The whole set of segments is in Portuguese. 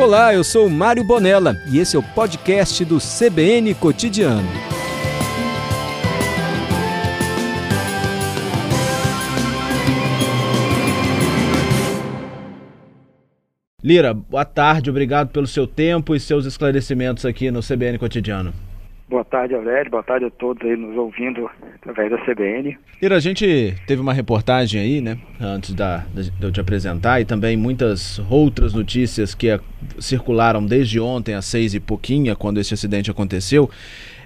Olá, eu sou Mário Bonella e esse é o podcast do CBN Cotidiano. Lira, boa tarde, obrigado pelo seu tempo e seus esclarecimentos aqui no CBN Cotidiano. Boa tarde, Aurélio. Boa tarde a todos aí nos ouvindo através da CBN. Ira, a gente teve uma reportagem aí, né, antes da, de eu te apresentar, e também muitas outras notícias que circularam desde ontem às seis e pouquinha, quando esse acidente aconteceu.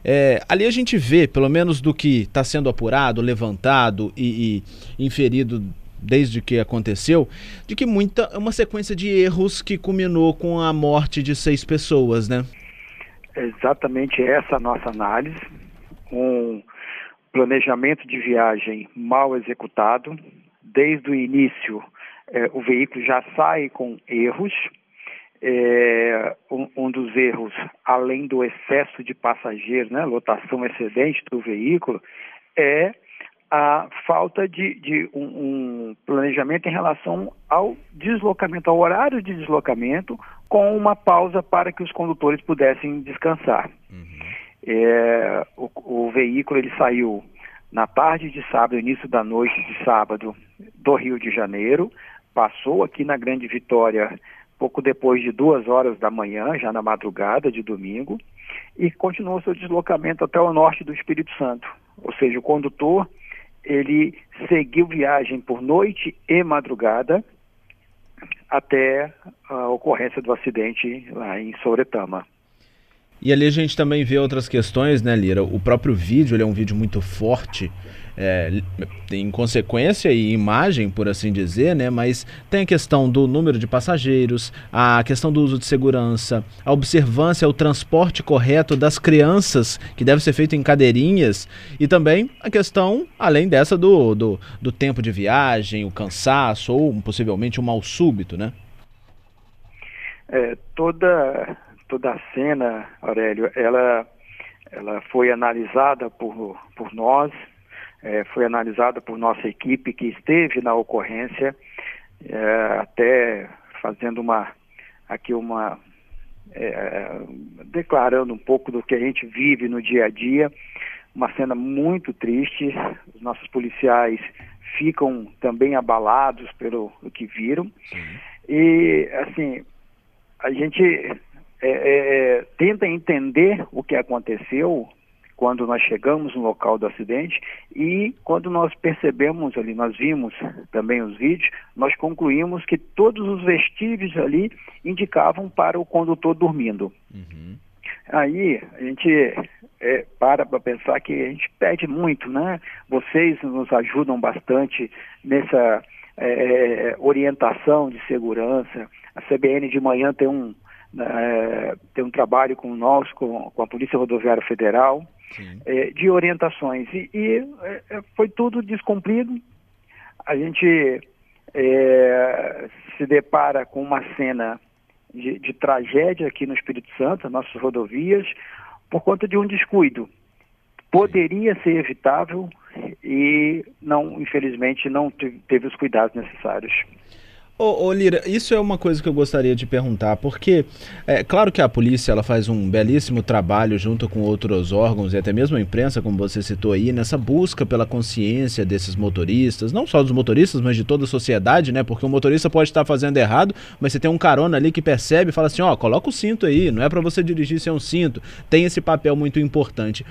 É, ali a gente vê, pelo menos do que está sendo apurado, levantado e, e inferido desde que aconteceu, de que muita uma sequência de erros que culminou com a morte de seis pessoas, né? Exatamente essa a nossa análise, um planejamento de viagem mal executado, desde o início é, o veículo já sai com erros, é, um, um, dos erros, além do excesso de passageiros, né, lotação excedente do veículo, é a falta de, de um, um, planejamento em relação ao deslocamento, ao horário de deslocamento, com uma pausa para que os condutores pudessem descansar. Uhum. É, o, o, veículo ele saiu na tarde de sábado, início da noite de sábado, do Rio de Janeiro, passou aqui na Grande Vitória pouco depois de duas horas da manhã, já na madrugada de domingo, e continuou seu deslocamento até o norte do Espírito Santo. Ou seja, o condutor ele seguiu viagem por noite e madrugada até a ocorrência do acidente lá em Soretama. E ali a gente também vê outras questões, né, Lira? O próprio vídeo, ele é um vídeo muito forte, é, em consequência e imagem, por assim dizer, né? Mas tem a questão do número de passageiros, a questão do uso de segurança, a observância, o transporte correto das crianças, que deve ser feito em cadeirinhas, e também a questão, além dessa, do, do, do tempo de viagem, o cansaço ou possivelmente um mal súbito, né? É, toda, toda a cena, Aurélio, ela, ela foi analisada por, por nós, é, foi analisada por nossa equipe que esteve na ocorrência, é, até fazendo uma aqui uma é, declarando um pouco do que a gente vive no dia a dia, uma cena muito triste. Os nossos policiais ficam também abalados pelo que viram. Sim. E assim, a gente é, é, tenta entender o que aconteceu, quando nós chegamos no local do acidente e quando nós percebemos ali, nós vimos também os vídeos, nós concluímos que todos os vestígios ali indicavam para o condutor dormindo. Uhum. Aí a gente é, para para pensar que a gente pede muito, né? Vocês nos ajudam bastante nessa é, orientação de segurança. A CBN de manhã tem um, é, tem um trabalho com nós, com, com a Polícia Rodoviária Federal, é, de orientações. E, e é, foi tudo descumprido. A gente é, se depara com uma cena de, de, tragédia aqui no Espírito Santo, nossas rodovias, por conta de um descuido. Poderia ser evitável e não, infelizmente, não teve os cuidados necessários. Ô, ô, Lira, isso é uma coisa que eu gostaria de perguntar, porque é claro que a polícia ela faz um belíssimo trabalho junto com outros órgãos e até mesmo a imprensa, como você citou aí, nessa busca pela consciência desses motoristas, não só dos motoristas, mas de toda a sociedade, né? Porque o motorista pode estar fazendo errado, mas você tem um carona ali que percebe e fala assim: ó, coloca o cinto aí, não é para você dirigir sem um cinto. Tem esse papel muito importante.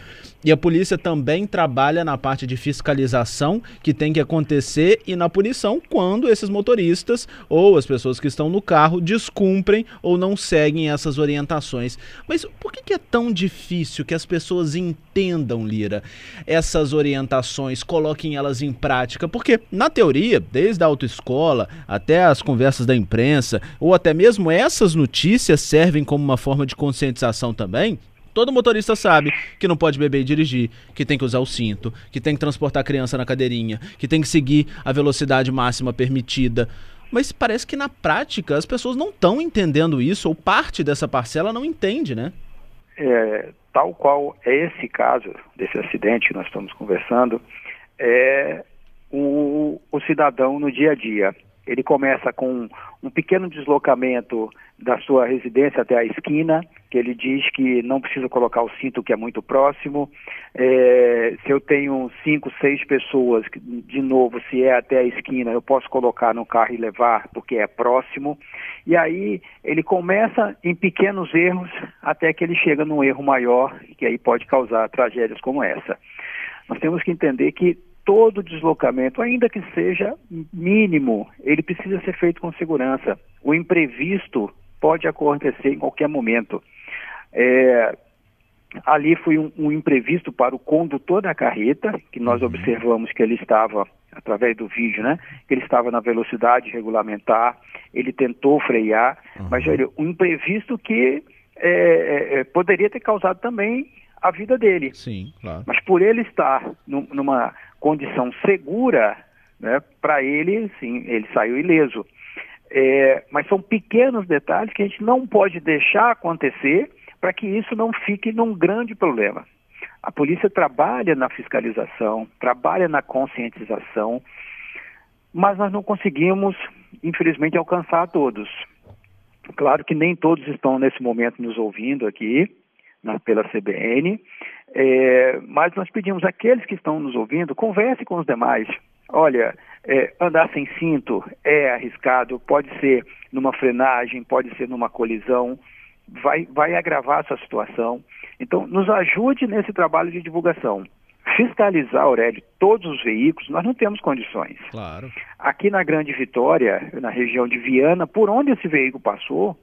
E a polícia também trabalha na parte de fiscalização que tem que acontecer e na punição quando esses motoristas ou as pessoas que estão no carro descumprem ou não seguem essas orientações. Mas por que, que é tão difícil que as pessoas entendam, Lira, essas orientações, coloquem elas em prática? Porque, na teoria, desde a autoescola até as conversas da imprensa, ou até mesmo essas notícias servem como uma forma de conscientização também, Todo motorista sabe que não pode beber e dirigir, que tem que usar o cinto, que tem que transportar a criança na cadeirinha, que tem que seguir a velocidade máxima permitida. Mas parece que na prática as pessoas não estão entendendo isso, ou parte dessa parcela não entende, né? É, tal qual é esse caso desse acidente que nós estamos conversando, é o, o cidadão no dia a dia. Ele começa com um pequeno deslocamento da sua residência até a esquina, que ele diz que não precisa colocar o cinto, que é muito próximo. É, se eu tenho cinco, seis pessoas, de novo, se é até a esquina, eu posso colocar no carro e levar, porque é próximo. E aí ele começa em pequenos erros até que ele chega num erro maior, que aí pode causar tragédias como essa. Nós temos que entender que todo deslocamento, ainda que seja mínimo, ele precisa ser feito com segurança. O imprevisto pode acontecer em qualquer momento. É, ali foi um, um, imprevisto para o condutor da carreta, que nós uhum. observamos que ele estava, através do vídeo, né? Que ele estava na velocidade regulamentar, ele tentou frear, uhum. mas olha, um imprevisto que é, é, é, poderia ter causado também a vida dele. Sim, claro. Mas por ele estar num, numa condição segura, né, para ele, sim, ele saiu ileso. É, mas são pequenos detalhes que a gente não pode deixar acontecer para que isso não fique num grande problema. A polícia trabalha na fiscalização, trabalha na conscientização, mas nós não conseguimos, infelizmente, alcançar todos. Claro que nem todos estão nesse momento nos ouvindo aqui, na, pela CBN, é, mas nós pedimos àqueles que estão nos ouvindo, converse com os demais. Olha, é, andar sem cinto é arriscado, pode ser numa frenagem, pode ser numa colisão, vai, vai agravar a sua situação. Então, nos ajude nesse trabalho de divulgação. Fiscalizar, Aurélio, todos os veículos, nós não temos condições. Claro. Aqui na Grande Vitória, na região de Viana, por onde esse veículo passou,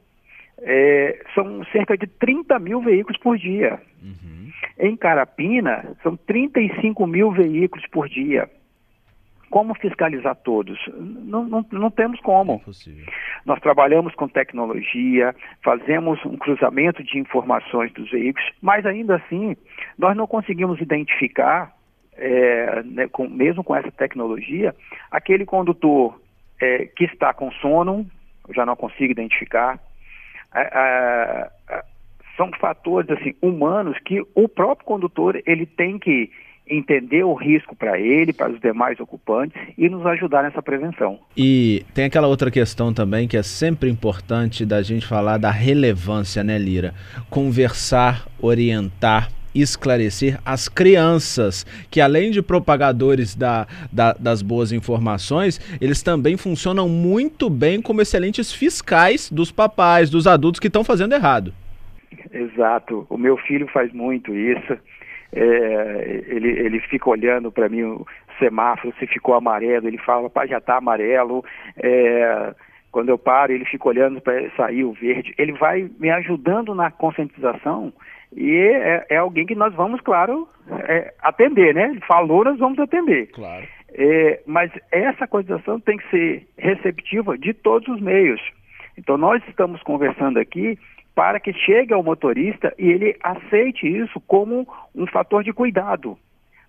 é, são cerca de 30 mil veículos por dia. Uhum. Em Carapina, são 35 mil veículos por dia. Como fiscalizar todos? Não, não, não temos como. É Nós trabalhamos com tecnologia, fazemos um cruzamento de informações dos veículos, mas ainda assim, nós não conseguimos identificar, é, né, com, mesmo com essa tecnologia, aquele condutor é, que está com sono, eu já não consigo identificar, são fatores assim humanos que o próprio condutor ele tem que entender o risco para ele, para os demais ocupantes e nos ajudar nessa prevenção. E tem aquela outra questão também que é sempre importante da gente falar da relevância, né, Lira? Conversar, orientar, esclarecer as crianças, que além de propagadores da, da, das boas informações, eles também funcionam muito bem como excelentes fiscais dos papais, dos adultos que estão fazendo errado. Exato. O meu filho faz muito isso. É, ele, ele fica olhando para mim o semáforo, se ficou amarelo, ele fala, pai, já está amarelo. É, quando eu paro, ele fica olhando para sair o verde. Ele vai me ajudando na conscientização e é, é alguém que nós vamos, claro, é, atender, né? Ele falou, nós vamos atender. Claro. É, mas essa conscientização tem que ser receptiva de todos os meios. Então nós estamos conversando aqui para que chegue ao motorista e ele aceite isso como um fator de cuidado.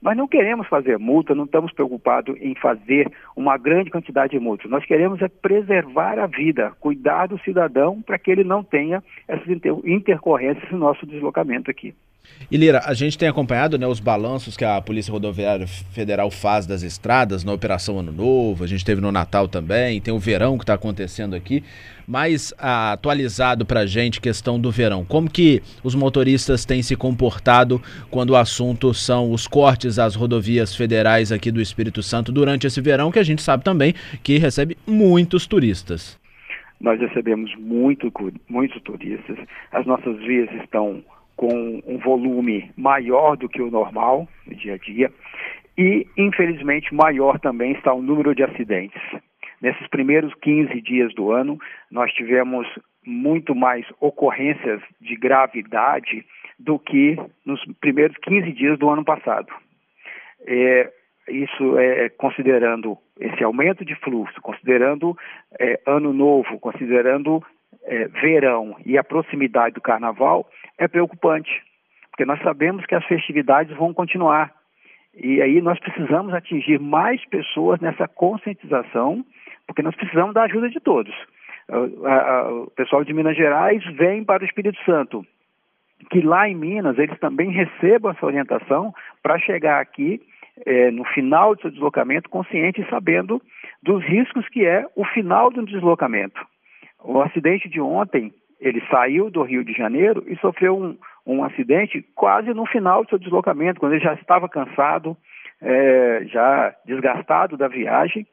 Nós não queremos fazer multa, não estamos preocupados em fazer uma grande quantidade de multas. Nós queremos é preservar a vida, cuidar do cidadão para que ele não tenha essas intercorrências no nosso deslocamento aqui. E Lira, a gente tem acompanhado né, os balanços que a Polícia Rodoviária Federal faz das estradas na Operação Ano Novo, a gente teve no Natal também, tem o verão que está acontecendo aqui, mas ah, atualizado para a gente questão do verão, como que os motoristas têm se comportado quando o assunto são os cortes às rodovias federais aqui do Espírito Santo durante esse verão, que a gente sabe também que recebe muitos turistas. Nós recebemos muito, muitos turistas, as nossas vias estão com um volume maior do que o normal no dia a dia e, infelizmente, maior também está o número de acidentes. Nesses primeiros 15 dias do ano, nós tivemos muito mais ocorrências de gravidade do que nos primeiros 15 dias do ano passado. É, isso é considerando esse aumento de fluxo, considerando é, ano novo, considerando é, verão e a proximidade do carnaval, é preocupante, porque nós sabemos que as festividades vão continuar. E aí nós precisamos atingir mais pessoas nessa conscientização, porque nós precisamos da ajuda de todos. O pessoal de Minas Gerais vem para o Espírito Santo, que lá em Minas eles também recebam essa orientação para chegar aqui é, no final do seu deslocamento, consciente e sabendo dos riscos que é o final do deslocamento. O acidente de ontem, ele saiu do Rio de Janeiro e sofreu um, um acidente quase no final do seu deslocamento, quando ele já estava cansado, é, já desgastado da viagem.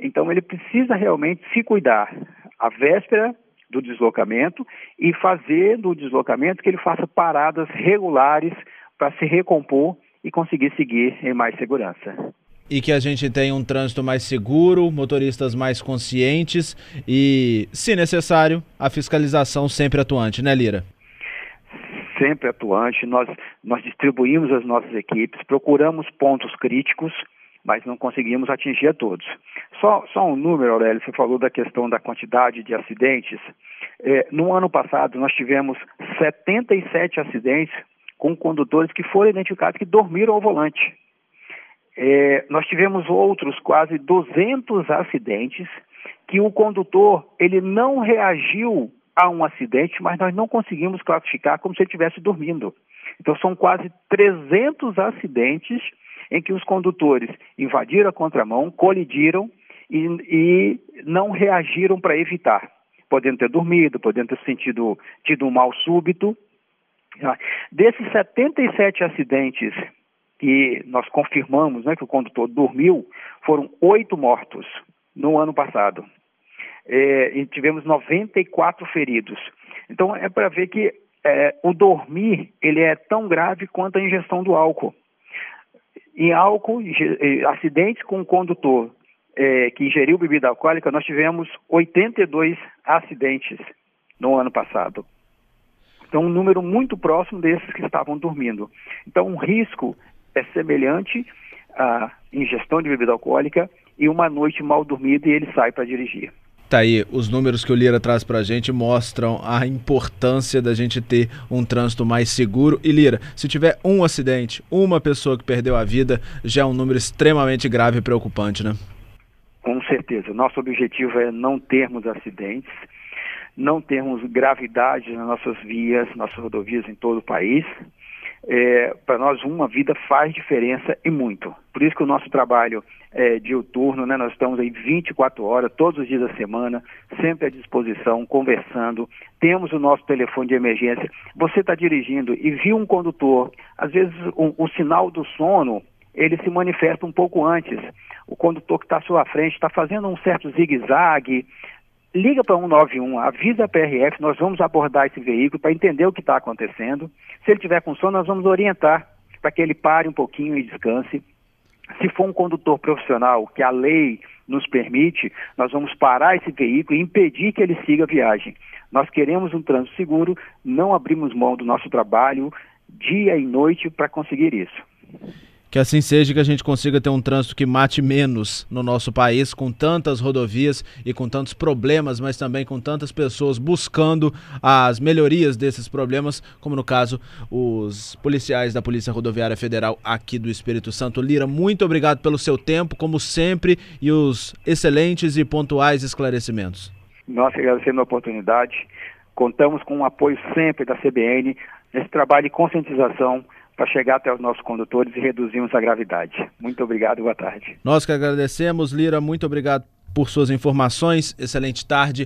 Então ele precisa realmente se cuidar a véspera do deslocamento e fazer do deslocamento que ele faça paradas regulares para se recompor e conseguir seguir em mais segurança. E que a gente tenha um trânsito mais seguro, motoristas mais conscientes e, se necessário, a fiscalização sempre atuante, né, Lira? Sempre atuante. Nós, nós distribuímos as nossas equipes, procuramos pontos críticos, mas não conseguimos atingir a todos. Só, só um número, Aurélio, você falou da questão da quantidade de acidentes. É, no ano passado, nós tivemos 77 acidentes com condutores que foram identificados que dormiram ao volante. É, nós tivemos outros quase 200 acidentes que o condutor ele não reagiu a um acidente, mas nós não conseguimos classificar como se ele estivesse dormindo. Então são quase 300 acidentes em que os condutores invadiram a contramão, colidiram e, e não reagiram para evitar, podendo ter dormido, podendo ter sentido tido um mal súbito Desses 77 acidentes que nós confirmamos né, que o condutor dormiu, foram oito mortos no ano passado. É, e tivemos 94 feridos. Então é para ver que é, o dormir ele é tão grave quanto a ingestão do álcool. Em álcool, acidentes com o condutor é, que ingeriu bebida alcoólica, nós tivemos 82 acidentes no ano passado. Então, um número muito próximo desses que estavam dormindo. Então, o risco é semelhante à ingestão de bebida alcoólica e uma noite mal dormida e ele sai para dirigir. Tá aí, os números que o Lira traz para a gente mostram a importância da gente ter um trânsito mais seguro. E Lira, se tiver um acidente, uma pessoa que perdeu a vida, já é um número extremamente grave e preocupante, né? Com certeza. Nosso objetivo é não termos acidentes não termos gravidade nas nossas vias, nossas rodovias em todo o país. É, para nós uma vida faz diferença e muito. Por isso que o nosso trabalho é diuturno, né? nós estamos aí 24 horas, todos os dias da semana, sempre à disposição, conversando. Temos o nosso telefone de emergência. Você está dirigindo e viu um condutor, às vezes o, o sinal do sono, ele se manifesta um pouco antes. O condutor que está à sua frente está fazendo um certo zigue-zague, liga para 191, avisa a PRF, nós vamos abordar esse veículo para entender o que está acontecendo. Se ele tiver com sono, nós vamos orientar para que ele pare um pouquinho e descanse. Se for um condutor profissional que a lei nos permite, nós vamos parar esse veículo e impedir que ele siga a viagem. Nós queremos um trânsito seguro, não abrimos mão do nosso trabalho dia e noite para conseguir isso. Que assim seja que a gente consiga ter um trânsito que mate menos no nosso país, com tantas rodovias e com tantos problemas, mas também com tantas pessoas buscando as melhorias desses problemas, como no caso os policiais da Polícia Rodoviária Federal aqui do Espírito Santo. Lira, muito obrigado pelo seu tempo, como sempre, e os excelentes e pontuais esclarecimentos. Nós agradecemos a oportunidade. Contamos com o apoio sempre da CBN nesse trabalho de conscientização para chegar até os nossos condutores e reduzirmos a gravidade. Muito obrigado boa tarde. Nós que agradecemos, Lira, muito obrigado por suas informações. Excelente tarde.